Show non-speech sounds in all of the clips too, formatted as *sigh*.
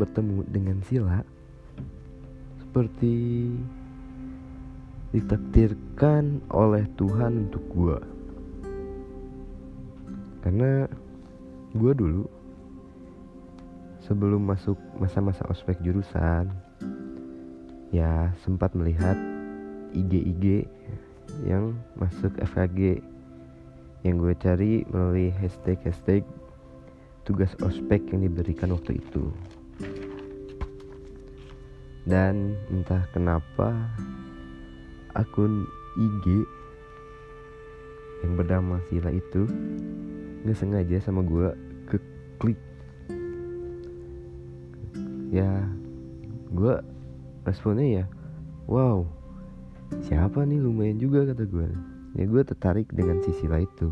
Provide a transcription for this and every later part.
bertemu dengan Sila seperti ditakdirkan oleh Tuhan untuk gue karena gue dulu sebelum masuk masa-masa ospek jurusan ya sempat melihat IG-IG yang masuk FKG yang gue cari melalui hashtag-hashtag tugas ospek yang diberikan waktu itu dan entah kenapa akun IG yang bernama Sila itu nggak sengaja sama gue ke klik ya gue responnya ya wow siapa nih? Lumayan juga kata gue ya gue tertarik dengan si Sila itu.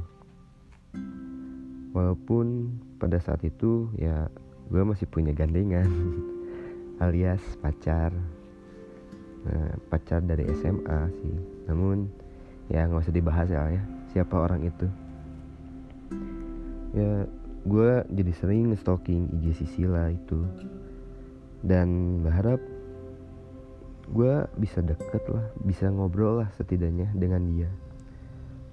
Walaupun pada saat itu ya gue masih punya gandengan *laughs* alias pacar. Nah, pacar dari SMA sih. Namun ya nggak usah dibahas ya ya. Siapa orang itu? Ya gue jadi sering stalking IG Sisila itu. Dan berharap gue bisa deket lah bisa ngobrol lah setidaknya dengan dia.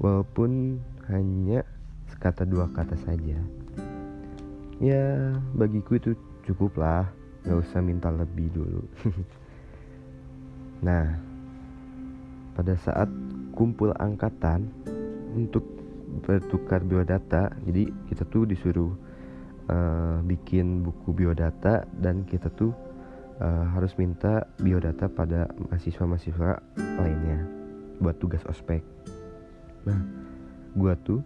Walaupun hanya sekata dua kata saja. Ya bagiku itu cukup lah nggak usah minta lebih dulu. *laughs* Nah pada saat kumpul angkatan untuk bertukar biodata jadi kita tuh disuruh uh, bikin buku biodata dan kita tuh uh, harus minta biodata pada mahasiswa-mahasiswa lainnya buat tugas ospek. Nah gua tuh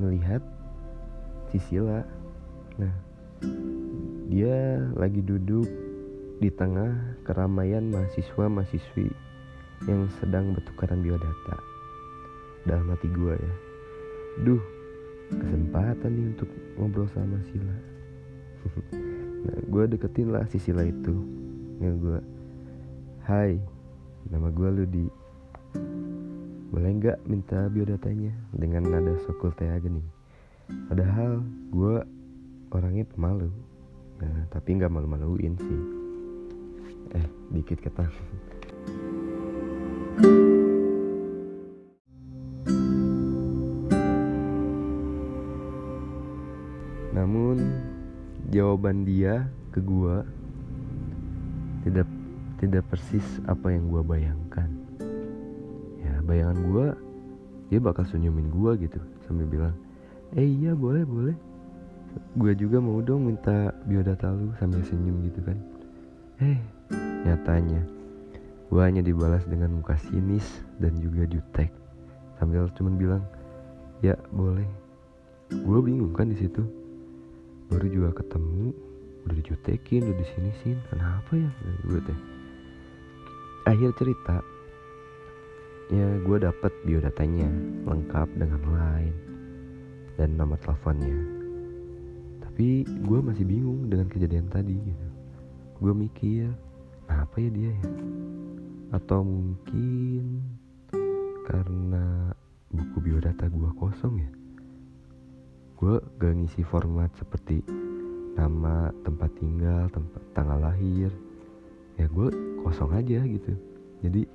ngelihat Sisila nah dia lagi duduk di tengah keramaian mahasiswa-mahasiswi yang sedang bertukaran biodata. Dalam hati gua ya duh kesempatan nih untuk ngobrol sama Sila. *laughs* Nah gue deketin lah si Sila itu. Ya gue hai nama gue Ludi. Boleh nggak minta biodatanya? Dengan nada sokul teh nih padahal gue orangnya pemalu nah, tapi nggak malu-maluin sih. Eh dikit ketang jawaban dia ke gua tidak tidak persis apa yang gua bayangkan. Ya bayangan gua dia bakal senyumin gua gitu sambil bilang eh iya boleh boleh gue juga mau dong minta biodata lu sambil senyum gitu kan. Eh nyatanya. Gue hanya dibalas dengan muka sinis dan juga jutek. Sambil cuman bilang ya boleh. Gue bingung kan di situ. Baru juga ketemu udah dijutekin udah di sini sih kenapa ya? Gue teh. Akhir cerita ya gue dapet biodatanya lengkap dengan line dan nomor teleponnya tapi gue masih bingung dengan kejadian tadi gitu. Gue mikir apa ya dia ya? Atau mungkin karena buku biodata gue kosong ya? Gue gak ngisi format seperti nama tempat tinggal tempat tanggal lahir. Ya gue kosong aja gitu. Jadi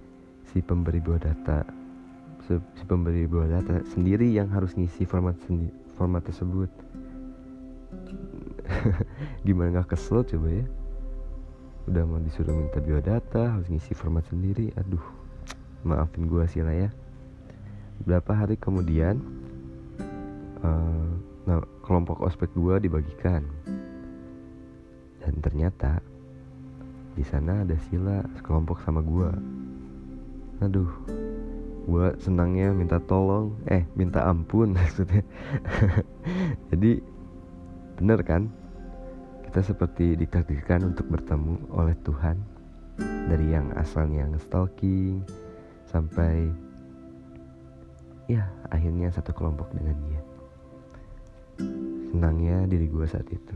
si pemberi biodata si pemberi biodata sendiri yang harus ngisi format sendi format tersebut *laughs* gimana nggak kesel coba ya udah mau disuruh minta biodata harus ngisi format sendiri aduh maafin gue sih lah ya berapa hari kemudian uh, Nah, kelompok ospek gue dibagikan. Dan ternyata di sana ada Sila sekelompok sama gue. Aduh, gue senangnya minta tolong, eh minta ampun *laughs* maksudnya. *laughs* Jadi bener kan? Kita seperti ditakdirkan untuk bertemu oleh Tuhan. Dari yang asalnya stalking sampai ya akhirnya satu kelompok dengan dia. Senangnya diri gue saat itu